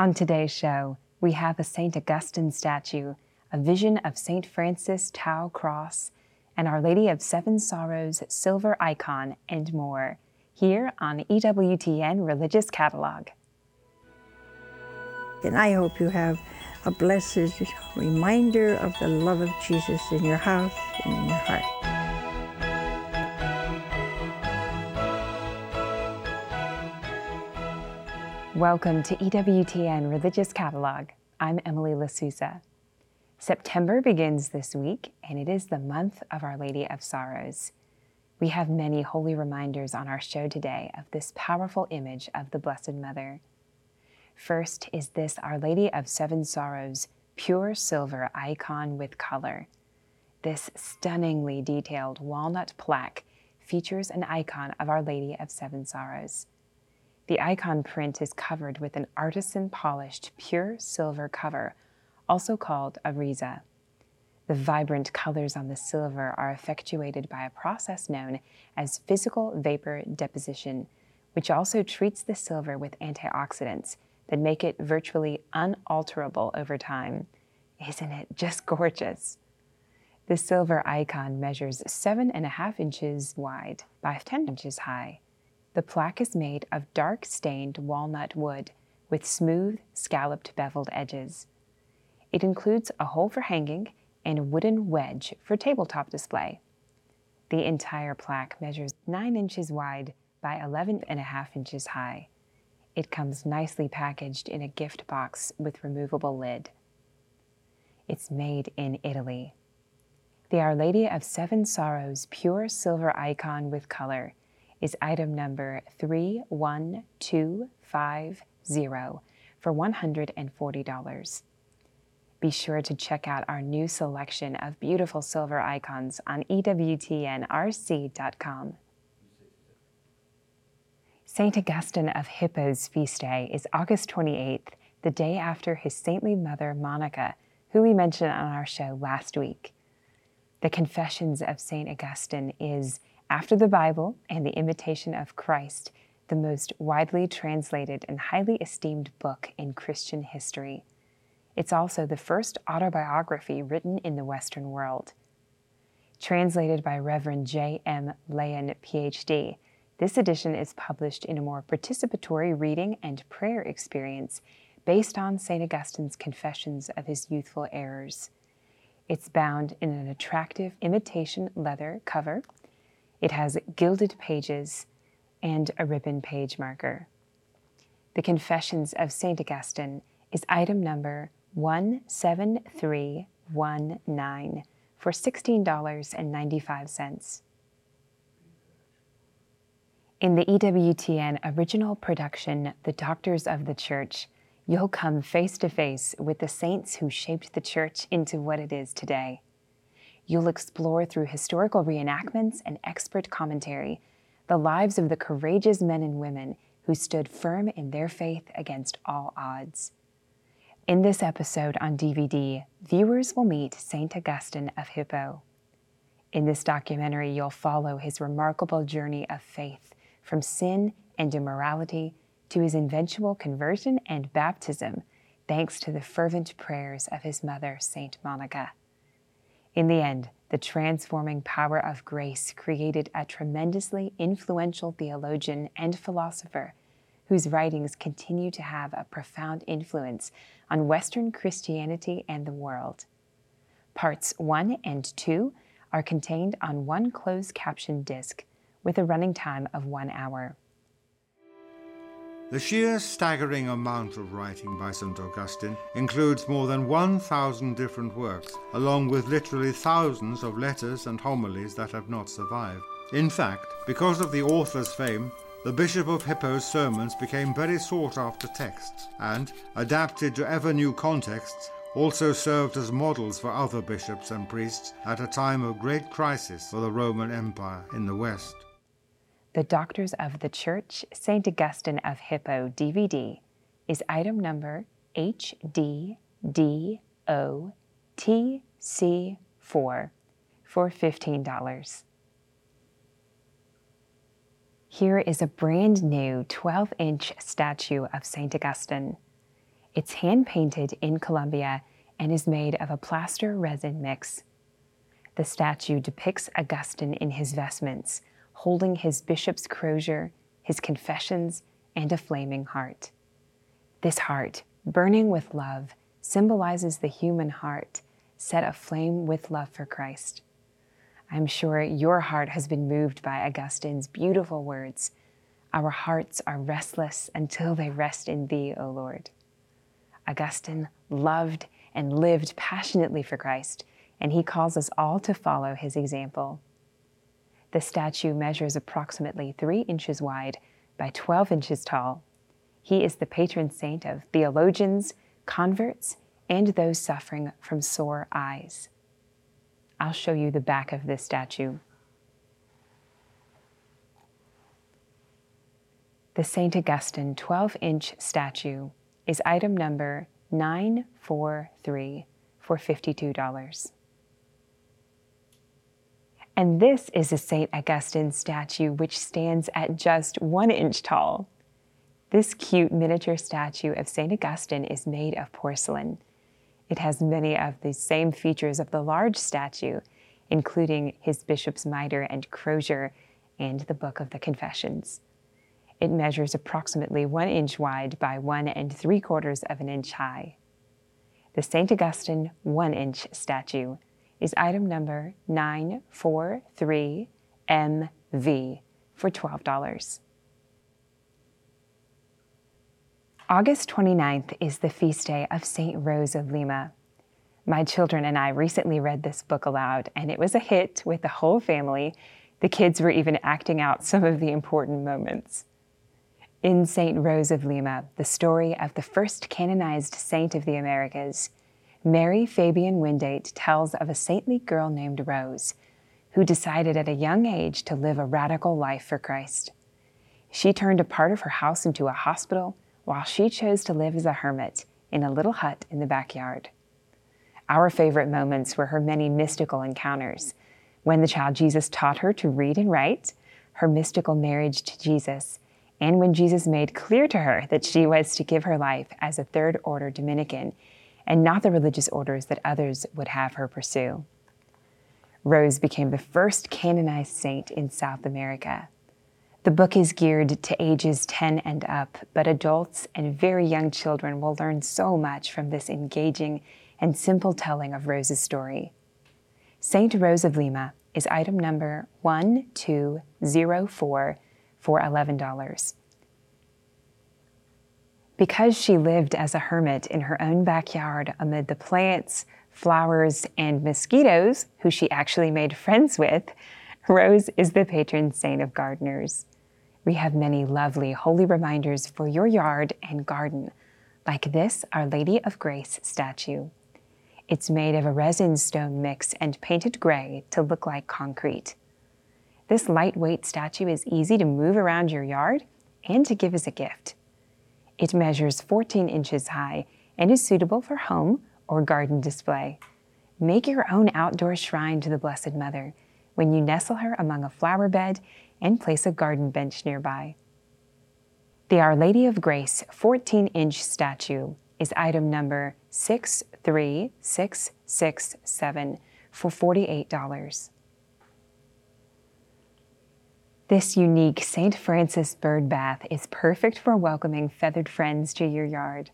On today's show, we have a St. Augustine statue, a vision of St. Francis Tau cross, and Our Lady of Seven Sorrows silver icon, and more, here on EWTN Religious Catalog. And I hope you have a blessed reminder of the love of Jesus in your house and in your heart. Welcome to EWTN Religious Catalog. I'm Emily Lasusa. September begins this week, and it is the month of Our Lady of Sorrows. We have many holy reminders on our show today of this powerful image of the Blessed Mother. First is this Our Lady of Seven Sorrows pure silver icon with color. This stunningly detailed walnut plaque features an icon of Our Lady of Seven Sorrows. The icon print is covered with an artisan polished pure silver cover, also called a riza. The vibrant colors on the silver are effectuated by a process known as physical vapor deposition, which also treats the silver with antioxidants that make it virtually unalterable over time. Isn't it just gorgeous? The silver icon measures seven and a half inches wide by 10 inches high. The plaque is made of dark stained walnut wood with smooth, scalloped beveled edges. It includes a hole for hanging and a wooden wedge for tabletop display. The entire plaque measures 9 inches wide by 11 and a half inches high. It comes nicely packaged in a gift box with removable lid. It's made in Italy. The Our Lady of Seven Sorrows pure silver icon with color is item number 31250 for $140. Be sure to check out our new selection of beautiful silver icons on EWTNRC.com. St. Augustine of Hippo's feast day is August 28th, the day after his saintly mother Monica, who we mentioned on our show last week. The Confessions of St. Augustine is, after the Bible and the Imitation of Christ, the most widely translated and highly esteemed book in Christian history. It's also the first autobiography written in the Western world. Translated by Reverend J. M. Lelen, PhD, this edition is published in a more participatory reading and prayer experience based on St. Augustine's confessions of his youthful errors. It's bound in an attractive imitation leather cover. It has gilded pages and a ribbon page marker. The Confessions of St. Augustine is item number 17319 for $16.95. In the EWTN original production, The Doctors of the Church, you'll come face to face with the saints who shaped the church into what it is today. You'll explore through historical reenactments and expert commentary the lives of the courageous men and women who stood firm in their faith against all odds. In this episode on DVD, viewers will meet St. Augustine of Hippo. In this documentary, you'll follow his remarkable journey of faith from sin and immorality to his eventual conversion and baptism, thanks to the fervent prayers of his mother, Saint Monica. In the end, the transforming power of grace created a tremendously influential theologian and philosopher whose writings continue to have a profound influence on Western Christianity and the world. Parts 1 and 2 are contained on one closed caption disc with a running time of one hour. The sheer staggering amount of writing by St. Augustine includes more than 1,000 different works, along with literally thousands of letters and homilies that have not survived. In fact, because of the author's fame, the Bishop of Hippo's sermons became very sought after texts and, adapted to ever new contexts, also served as models for other bishops and priests at a time of great crisis for the Roman Empire in the West. The Doctors of the Church, St. Augustine of Hippo DVD is item number HDDOTC4 for $15. Here is a brand new 12 inch statue of St. Augustine. It's hand painted in Colombia and is made of a plaster resin mix. The statue depicts Augustine in his vestments, holding his bishop's crozier, his confessions, and a flaming heart. This heart, burning with love, symbolizes the human heart set aflame with love for Christ. I'm sure your heart has been moved by Augustine's beautiful words Our hearts are restless until they rest in Thee, O Lord. Augustine loved and lived passionately for Christ, and he calls us all to follow his example. The statue measures approximately three inches wide by 12 inches tall. He is the patron saint of theologians, converts, and those suffering from sore eyes. I'll show you the back of this statue. The St. Augustine 12 inch statue is item number 943 for $52. And this is a St. Augustine statue which stands at just one inch tall. This cute miniature statue of St. Augustine is made of porcelain. It has many of the same features of the large statue, including his bishop's mitre and crozier and the Book of the Confessions. It measures approximately one inch wide by one and three quarters of an inch high. The St. Augustine one inch statue is item number 943MV for $12. August 29th is the feast day of St. Rose of Lima. My children and I recently read this book aloud, and it was a hit with the whole family. The kids were even acting out some of the important moments. In St. Rose of Lima, the story of the first canonized saint of the Americas, Mary Fabyan Windeatt tells of a saintly girl named Rose who decided at a young age to live a radical life for Christ. She turned a part of her house into a hospital while she chose to live as a hermit in a little hut in the backyard. Our favorite moments were her many mystical encounters when the child Jesus taught her to read and write, her mystical marriage to Jesus, and when Jesus made clear to her that she was to give her life as a third order Dominican and not the religious orders that others would have her pursue. Rose became the first canonized saint in South America. The book is geared to ages 10 and up, but adults and very young children will learn so much from this engaging and simple telling of Rose's story. Saint Rose of Lima is item number 1204 for $11. Because she lived as a hermit in her own backyard amid the plants, flowers, and mosquitoes, who she actually made friends with, Rose is the patron saint of gardeners. We have many lovely holy reminders for your yard and garden, like this Our Lady of Grace statue. It's made of a resin stone mix and painted gray to look like concrete. This lightweight statue is easy to move around your yard and to give as a gift. It measures 14 inches high and is suitable for home or garden display. Make your own outdoor shrine to the Blessed Mother when you nestle her among a flower bed and place a garden bench nearby. The Our Lady of Grace 14 inch statue is item number 63667 for $48. This unique St. Francis bird bath is perfect for welcoming feathered friends to your yard.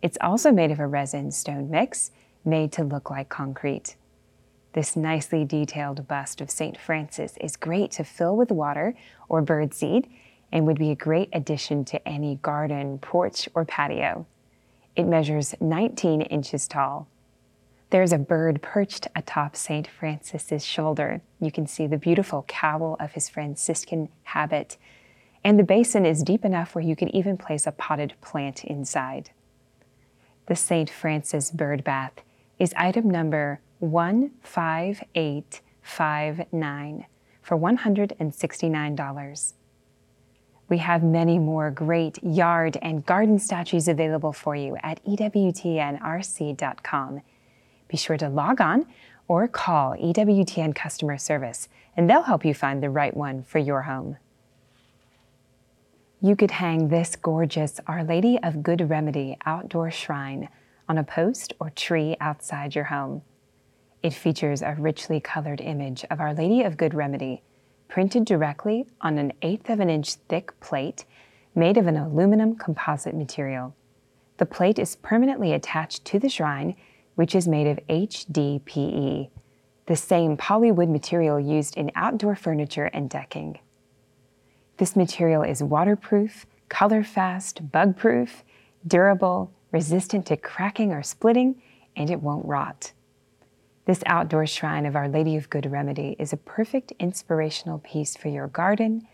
It's also made of a resin stone mix made to look like concrete. This nicely detailed bust of St. Francis is great to fill with water or birdseed and would be a great addition to any garden, porch, or patio. It measures 19 inches tall. There's a bird perched atop St. Francis's shoulder. You can see the beautiful cowl of his Franciscan habit, and the basin is deep enough where you can even place a potted plant inside. The St. Francis bird bath is item number 15859 for $169. We have many more great yard and garden statues available for you at EWTNRC.com. Be sure to log on or call EWTN customer service, and they'll help you find the right one for your home. You could hang this gorgeous Our Lady of Good Remedy outdoor shrine on a post or tree outside your home. It features a richly colored image of Our Lady of Good Remedy, printed directly on an eighth of an inch thick plate made of an aluminum composite material. The plate is permanently attached to the shrine, which is made of HDPE, the same polywood material used in outdoor furniture and decking. This material is waterproof, color fast, bug proof, durable, resistant to cracking or splitting, and it won't rot. This outdoor shrine of Our Lady of Good Remedy is a perfect inspirational piece for your garden,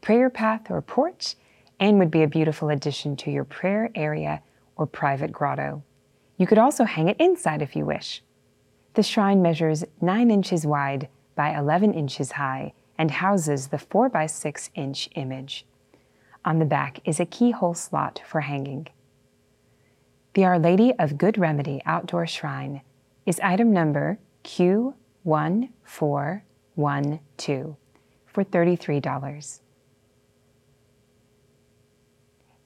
prayer path, or porch, and would be a beautiful addition to your prayer area or private grotto. You could also hang it inside if you wish. The shrine measures 9 inches wide by 11 inches high and houses the 4 by 6 inch image. On the back is a keyhole slot for hanging. The Our Lady of Good Remedy outdoor shrine is item number Q1412 for $33.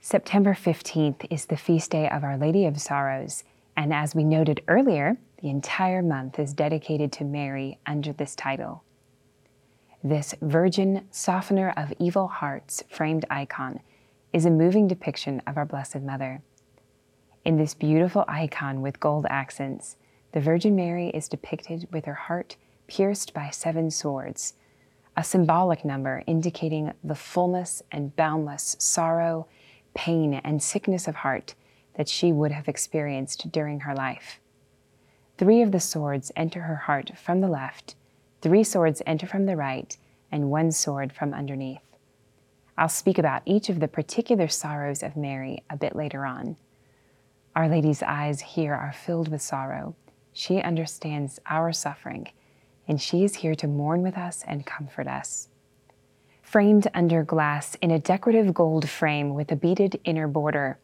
September 15th is the feast day of Our Lady of Sorrows, and as we noted earlier, the entire month is dedicated to Mary under this title. This virgin softener of evil hearts framed icon is a moving depiction of our Blessed Mother. In this beautiful icon with gold accents, the Virgin Mary is depicted with her heart pierced by seven swords, a symbolic number indicating the fullness and boundless sorrow, pain, and sickness of heart that she would have experienced during her life. Three of the swords enter her heart from the left Three swords enter from the right, and one sword from underneath. I'll speak about each of the particular sorrows of Mary a bit later on. Our Lady's eyes here are filled with sorrow. She understands our suffering, and she is here to mourn with us and comfort us. Framed under glass in a decorative gold frame with a beaded inner border,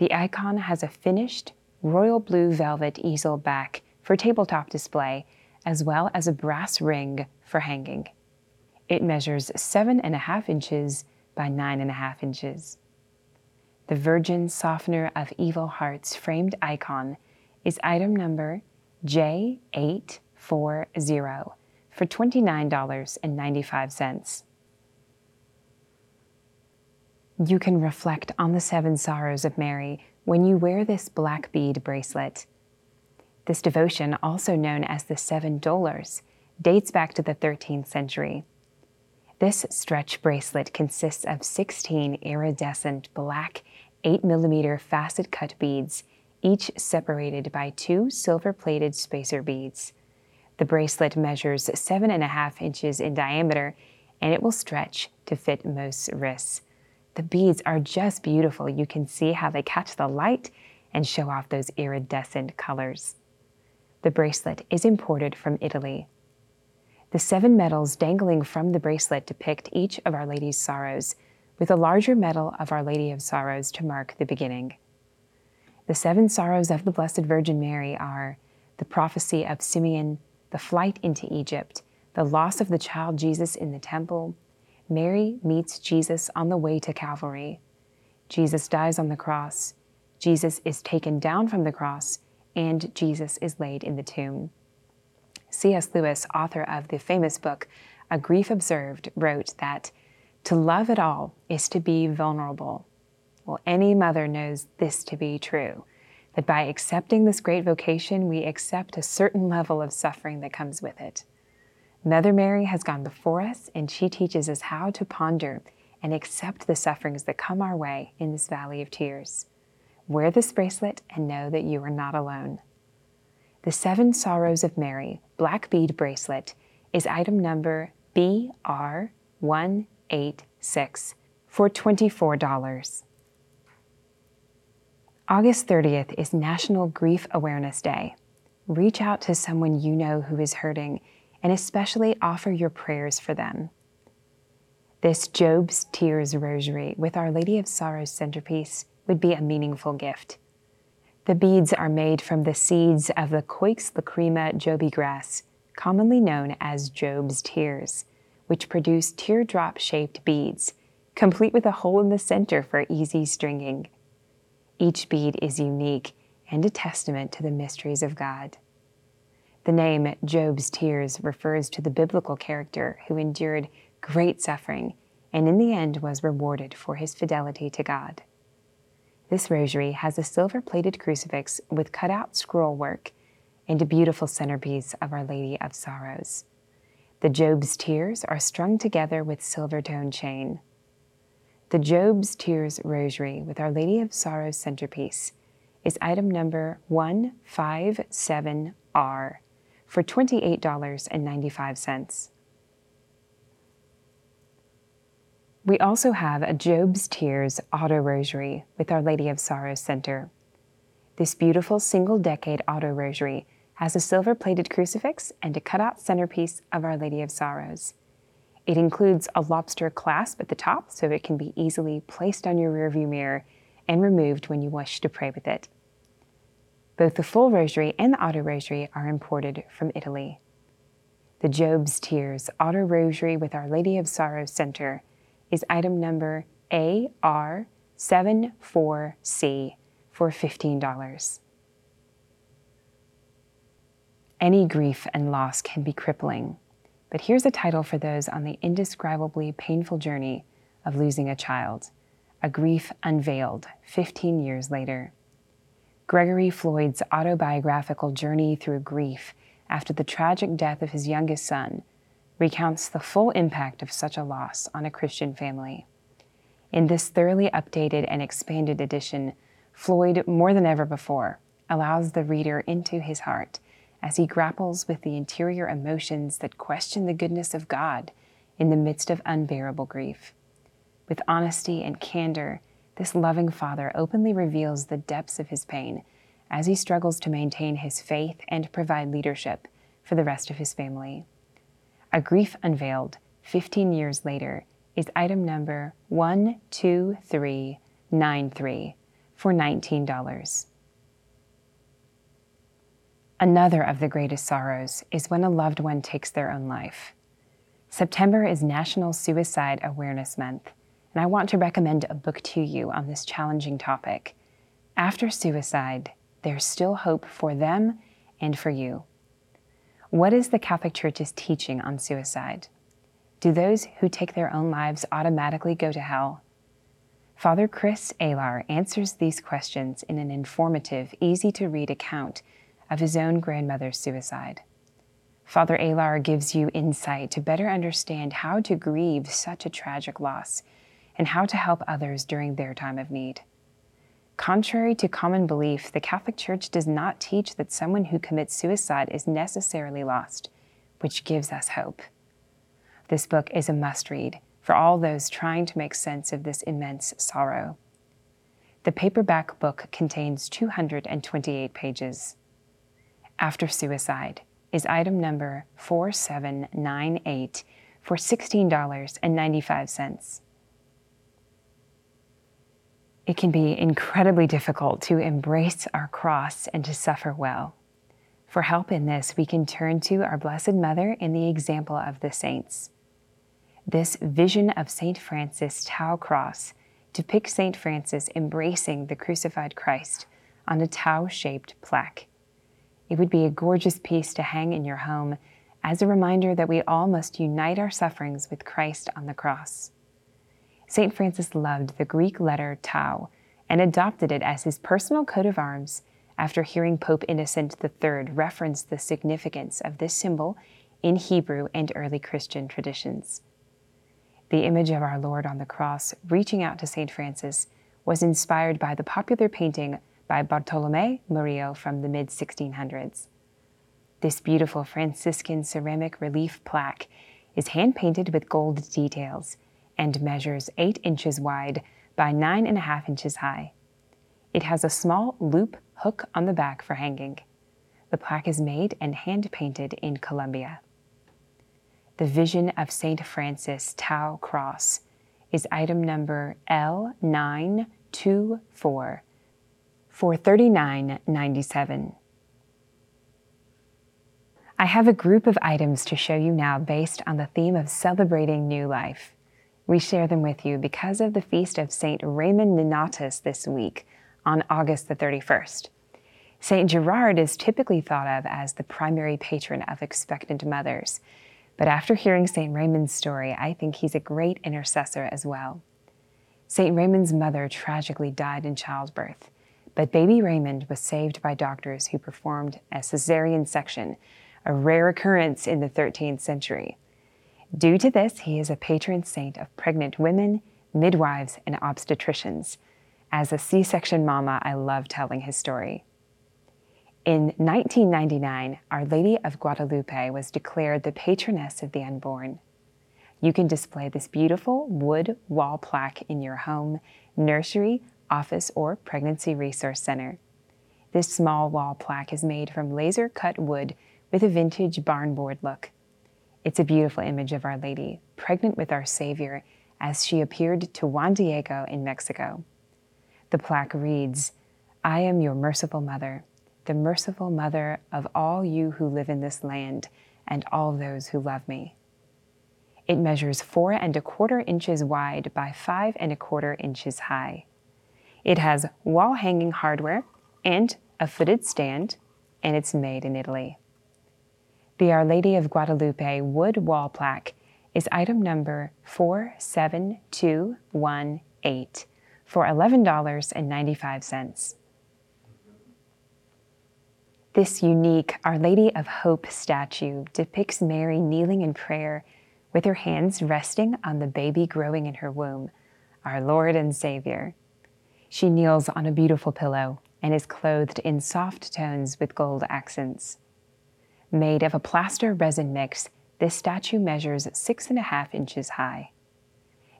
the icon has a finished royal blue velvet easel back for tabletop display as well as a brass ring for hanging. It measures seven and a half inches by nine and a half inches. The Virgin Softener of Evil Hearts framed icon is item number J840 for $29.95. You can reflect on the seven sorrows of Mary when you wear this black bead bracelet. This devotion, also known as the Seven Dolours, dates back to the 13th century. This stretch bracelet consists of 16 iridescent black 8mm facet cut beads, each separated by two silver plated spacer beads. The bracelet measures 7.5 inches in diameter and it will stretch to fit most wrists. The beads are just beautiful. You can see how they catch the light and show off those iridescent colors. The bracelet is imported from Italy. The seven medals dangling from the bracelet depict each of Our Lady's sorrows, with a larger medal of Our Lady of Sorrows to mark the beginning. The seven sorrows of the Blessed Virgin Mary are the prophecy of Simeon, the flight into Egypt, the loss of the child Jesus in the temple, Mary meets Jesus on the way to Calvary, Jesus dies on the cross, Jesus is taken down from the cross, and Jesus is laid in the tomb. C.S. Lewis, author of the famous book, A Grief Observed, wrote that to love at all is to be vulnerable. Well, any mother knows this to be true that by accepting this great vocation, we accept a certain level of suffering that comes with it. Mother Mary has gone before us, and she teaches us how to ponder and accept the sufferings that come our way in this valley of tears. Wear this bracelet and know that you are not alone. The Seven Sorrows of Mary Black Bead Bracelet is item number BR186 for $24. August 30th is National Grief Awareness Day. Reach out to someone you know who is hurting and especially offer your prayers for them. This Job's Tears Rosary with Our Lady of Sorrows centerpiece would be a meaningful gift. The beads are made from the seeds of the Coix lacrima jobi grass, commonly known as Job's tears, which produce teardrop shaped beads, complete with a hole in the center for easy stringing. Each bead is unique and a testament to the mysteries of God. The name Job's Tears refers to the biblical character who endured great suffering and in the end was rewarded for his fidelity to God. This rosary has a silver plated crucifix with cut out scroll work and a beautiful centerpiece of Our Lady of Sorrows. The Job's Tears are strung together with silver tone chain. The Job's Tears Rosary with Our Lady of Sorrows centerpiece is item number 157R for $28.95. We also have a Job's Tears Auto Rosary with Our Lady of Sorrows Center. This beautiful single decade auto rosary has a silver plated crucifix and a cutout centerpiece of Our Lady of Sorrows. It includes a lobster clasp at the top so it can be easily placed on your rearview mirror and removed when you wish to pray with it. Both the full rosary and the auto rosary are imported from Italy. The Job's Tears Auto Rosary with Our Lady of Sorrows Center is item number AR74C for $15. Any grief and loss can be crippling, but here's a title for those on the indescribably painful journey of losing a child A Grief Unveiled 15 years later. Gregory Floyd's autobiographical journey through grief after the tragic death of his youngest son recounts the full impact of such a loss on a Christian family. In this thoroughly updated and expanded edition, Floyd, more than ever before, allows the reader into his heart as he grapples with the interior emotions that question the goodness of God in the midst of unbearable grief. With honesty and candor, this loving father openly reveals the depths of his pain as he struggles to maintain his faith and provide leadership for the rest of his family. A Grief Unveiled, 15 years later, is item number 12393 for $19. Another of the greatest sorrows is when a loved one takes their own life. September is National Suicide Awareness Month, and I want to recommend a book to you on this challenging topic. After suicide, there's still hope for them and for you. What is the Catholic Church's teaching on suicide? Do those who take their own lives automatically go to hell? Father Chris Alar answers these questions in an informative, easy to read account of his own grandmother's suicide. Father Alar gives you insight to better understand how to grieve such a tragic loss and how to help others during their time of need. Contrary to common belief, the Catholic Church does not teach that someone who commits suicide is necessarily lost, which gives us hope. This book is a must read for all those trying to make sense of this immense sorrow. The paperback book contains 228 pages after suicide is item number 4798 for $16.95. It can be incredibly difficult to embrace our cross and to suffer well. For help in this, we can turn to our Blessed Mother in the example of the saints. This vision of St. Francis Tau Cross depicts St. Francis embracing the crucified Christ on a Tau shaped plaque. It would be a gorgeous piece to hang in your home as a reminder that we all must unite our sufferings with Christ on the cross. St. Francis loved the Greek letter tau and adopted it as his personal coat of arms after hearing Pope Innocent III reference the significance of this symbol in Hebrew and early Christian traditions. The image of our Lord on the cross reaching out to St. Francis was inspired by the popular painting by Bartolome Murillo from the mid 1600s. This beautiful Franciscan ceramic relief plaque is hand painted with gold details and measures 8 inches wide by 9.5 inches high. It has a small loop hook on the back for hanging. The plaque is made and hand painted in Colombia. The Vision of St. Francis Tau Cross is item number L924 for $39.97. I have a group of items to show you now based on the theme of celebrating new life. We share them with you because of the feast of St. Raymond Nonatus this week on August the 31st. St. Gerard is typically thought of as the primary patron of expectant mothers, but after hearing St. Raymond's story, I think he's a great intercessor as well. St. Raymond's mother tragically died in childbirth, but baby Raymond was saved by doctors who performed a cesarean section, a rare occurrence in the 13th century. Due to this, he is a patron saint of pregnant women, midwives, and obstetricians. As a C section mama, I love telling his story. In 1999, Our Lady of Guadalupe was declared the patroness of the unborn. You can display this beautiful wood wall plaque in your home, nursery, office, or pregnancy resource center. This small wall plaque is made from laser cut wood with a vintage barn board look. It's a beautiful image of Our Lady, pregnant with our Savior, as she appeared to Juan Diego in Mexico. The plaque reads, I am your merciful mother, the merciful mother of all you who live in this land and all those who love me. It measures four and a quarter inches wide by five and a quarter inches high. It has wall hanging hardware and a footed stand, and it's made in Italy. The Our Lady of Guadalupe wood wall plaque is item number 47218 for $11.95. This unique Our Lady of Hope statue depicts Mary kneeling in prayer with her hands resting on the baby growing in her womb, our Lord and Savior. She kneels on a beautiful pillow and is clothed in soft tones with gold accents. Made of a plaster resin mix, this statue measures six and a half inches high.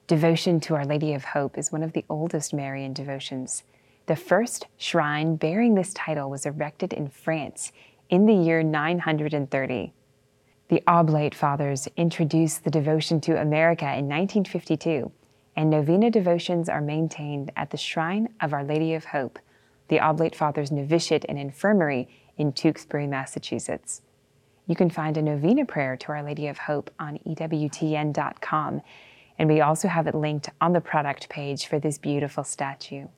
Devotion to Our Lady of Hope is one of the oldest Marian devotions. The first shrine bearing this title was erected in France in the year 930. The Oblate Fathers introduced the devotion to America in 1952, and novena devotions are maintained at the Shrine of Our Lady of Hope, the Oblate Fathers Novitiate and Infirmary in Tewksbury, Massachusetts. You can find a novena prayer to Our Lady of Hope on EWTN.com, and we also have it linked on the product page for this beautiful statue.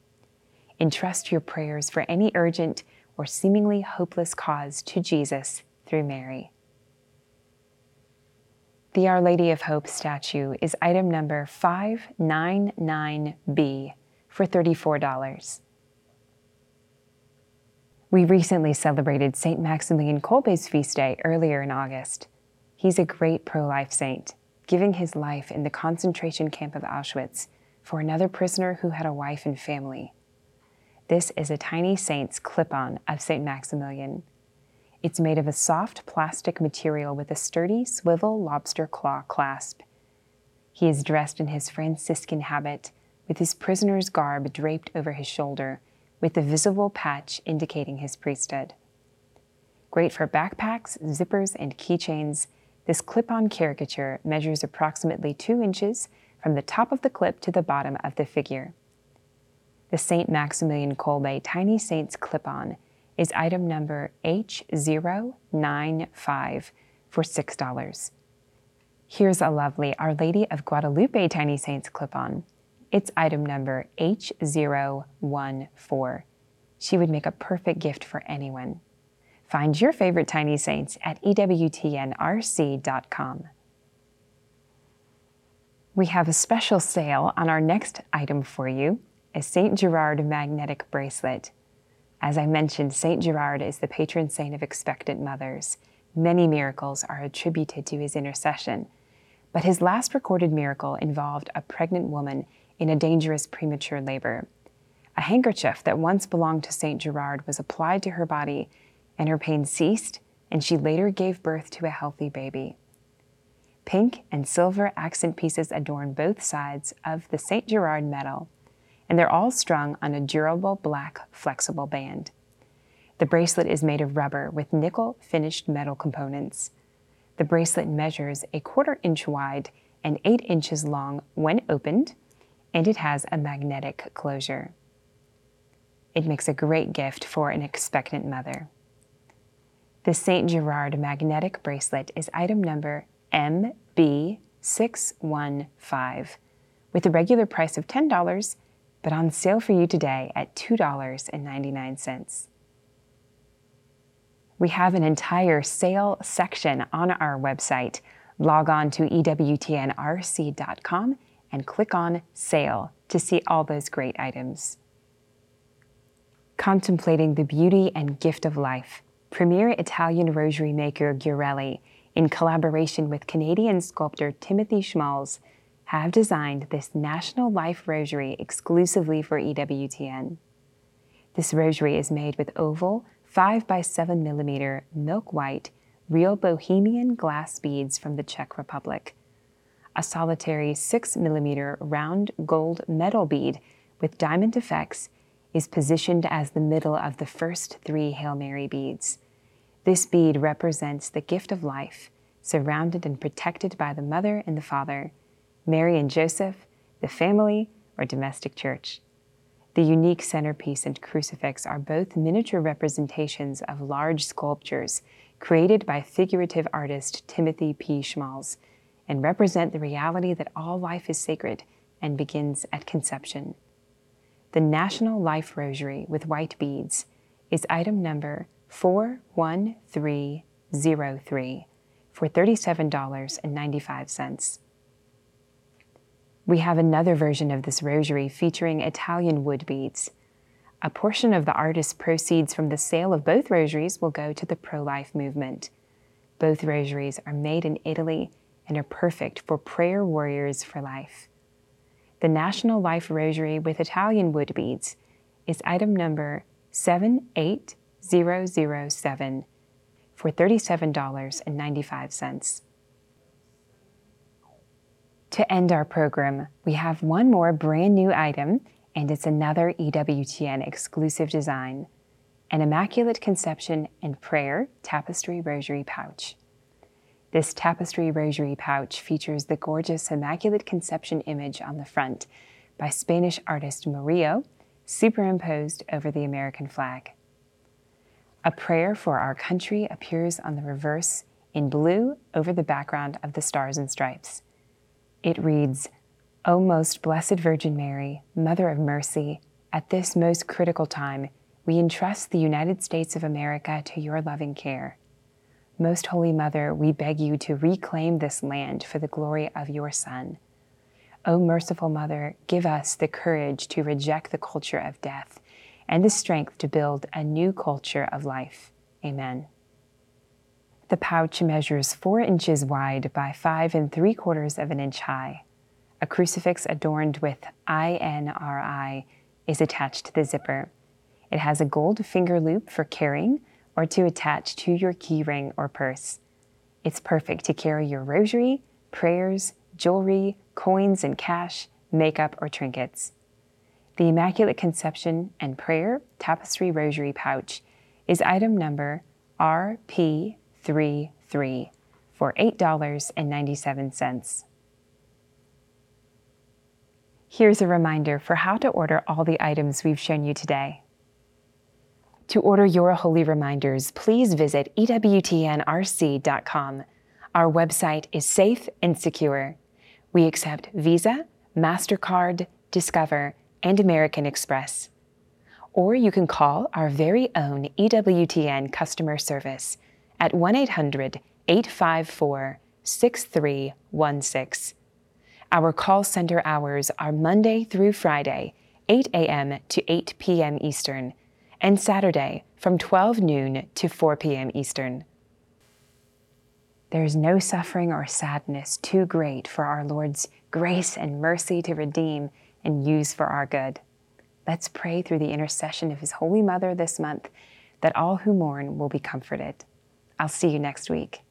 Entrust your prayers for any urgent or seemingly hopeless cause to Jesus through Mary. The Our Lady of Hope statue is item number 599B for $34. We recently celebrated St. Maximilian Kolbe's feast day earlier in August. He's a great pro life saint, giving his life in the concentration camp of Auschwitz for another prisoner who had a wife and family. This is a tiny saint's clip on of St. Maximilian. It's made of a soft plastic material with a sturdy swivel lobster claw clasp. He is dressed in his Franciscan habit, with his prisoner's garb draped over his shoulder with the visible patch indicating his priesthood. Great for backpacks, zippers, and keychains, this clip on caricature measures approximately 2 inches from the top of the clip to the bottom of the figure. The St. Maximilian Kolbe Tiny Saints clip on is item number H095 for $6. Here's a lovely Our Lady of Guadalupe Tiny Saints clip on it's item number H014. She would make a perfect gift for anyone. Find your favorite tiny saints at EWTNRC.com. We have a special sale on our next item for you a St. Gerard magnetic bracelet. As I mentioned, St. Gerard is the patron saint of expectant mothers. Many miracles are attributed to his intercession, but his last recorded miracle involved a pregnant woman in a dangerous premature labor. A handkerchief that once belonged to St. Gerard was applied to her body, and her pain ceased, and she later gave birth to a healthy baby. Pink and silver accent pieces adorn both sides of the St. Gerard medal, and they're all strung on a durable black flexible band. The bracelet is made of rubber with nickel finished metal components. The bracelet measures a quarter inch wide and eight inches long when opened and it has a magnetic closure. It makes a great gift for an expectant mother. The St. Gerard magnetic bracelet is item number MB615 with a regular price of $10, but on sale for you today at $2.99. We have an entire sale section on our website. Log on to EWTNRC.com and click on Sale to see all those great items. Contemplating the beauty and gift of life, premier Italian rosary maker Ghirelli, in collaboration with Canadian sculptor Timothy Schmalz, have designed this National Life Rosary exclusively for EWTN. This rosary is made with oval 5 by 7 millimeter milk white real Bohemian glass beads from the Czech Republic. A solitary 6 millimeter round gold metal bead with diamond effects is positioned as the middle of the first three Hail Mary beads. This bead represents the gift of life, surrounded and protected by the mother and the father Mary and Joseph, the family, or domestic church. The unique centerpiece and crucifix are both miniature representations of large sculptures created by figurative artist Timothy P. Schmalz and represent the reality that all life is sacred and begins at conception. The National Life Rosary with white beads is item number 41303 for $37.95. We have another version of this rosary featuring Italian wood beads. A portion of the artist's proceeds from the sale of both rosaries will go to the pro life movement. Both rosaries are made in Italy and are perfect for prayer warriors for life. The National Life Rosary with Italian wood beads is item number 78007 for $37.95. To end our program, we have one more brand new item, and it's another EWTN exclusive design an Immaculate Conception and Prayer Tapestry Rosary Pouch. This tapestry rosary pouch features the gorgeous Immaculate Conception image on the front by Spanish artist Murillo, superimposed over the American flag. A prayer for our country appears on the reverse in blue over the background of the stars and stripes. It reads, O most blessed Virgin Mary, Mother of Mercy, at this most critical time, we entrust the United States of America to your loving care. Most Holy Mother, we beg you to reclaim this land for the glory of your Son. O merciful Mother, give us the courage to reject the culture of death and the strength to build a new culture of life. Amen. The pouch measures four inches wide by five and three quarters of an inch high. A crucifix adorned with INRI is attached to the zipper. It has a gold finger loop for carrying or to attach to your keyring or purse. It's perfect to carry your rosary, prayers, jewelry, coins and cash, makeup, or trinkets. The Immaculate Conception and Prayer Tapestry Rosary Pouch is item number RP 33 for $8.97. Here's a reminder for how to order all the items we've shown you today. To order your holy reminders, please visit EWTNRC.com. Our website is safe and secure. We accept Visa, MasterCard, Discover, and American Express. Or you can call our very own EWTN customer service at 1 800 854 6316. Our call center hours are Monday through Friday, 8 a.m. to 8 p.m. Eastern, and Saturday from 12 noon to 4 p.m. Eastern. There is no suffering or sadness too great for our Lord's grace and mercy to redeem and use for our good. Let's pray through the intercession of His Holy Mother this month that all who mourn will be comforted. I'll see you next week.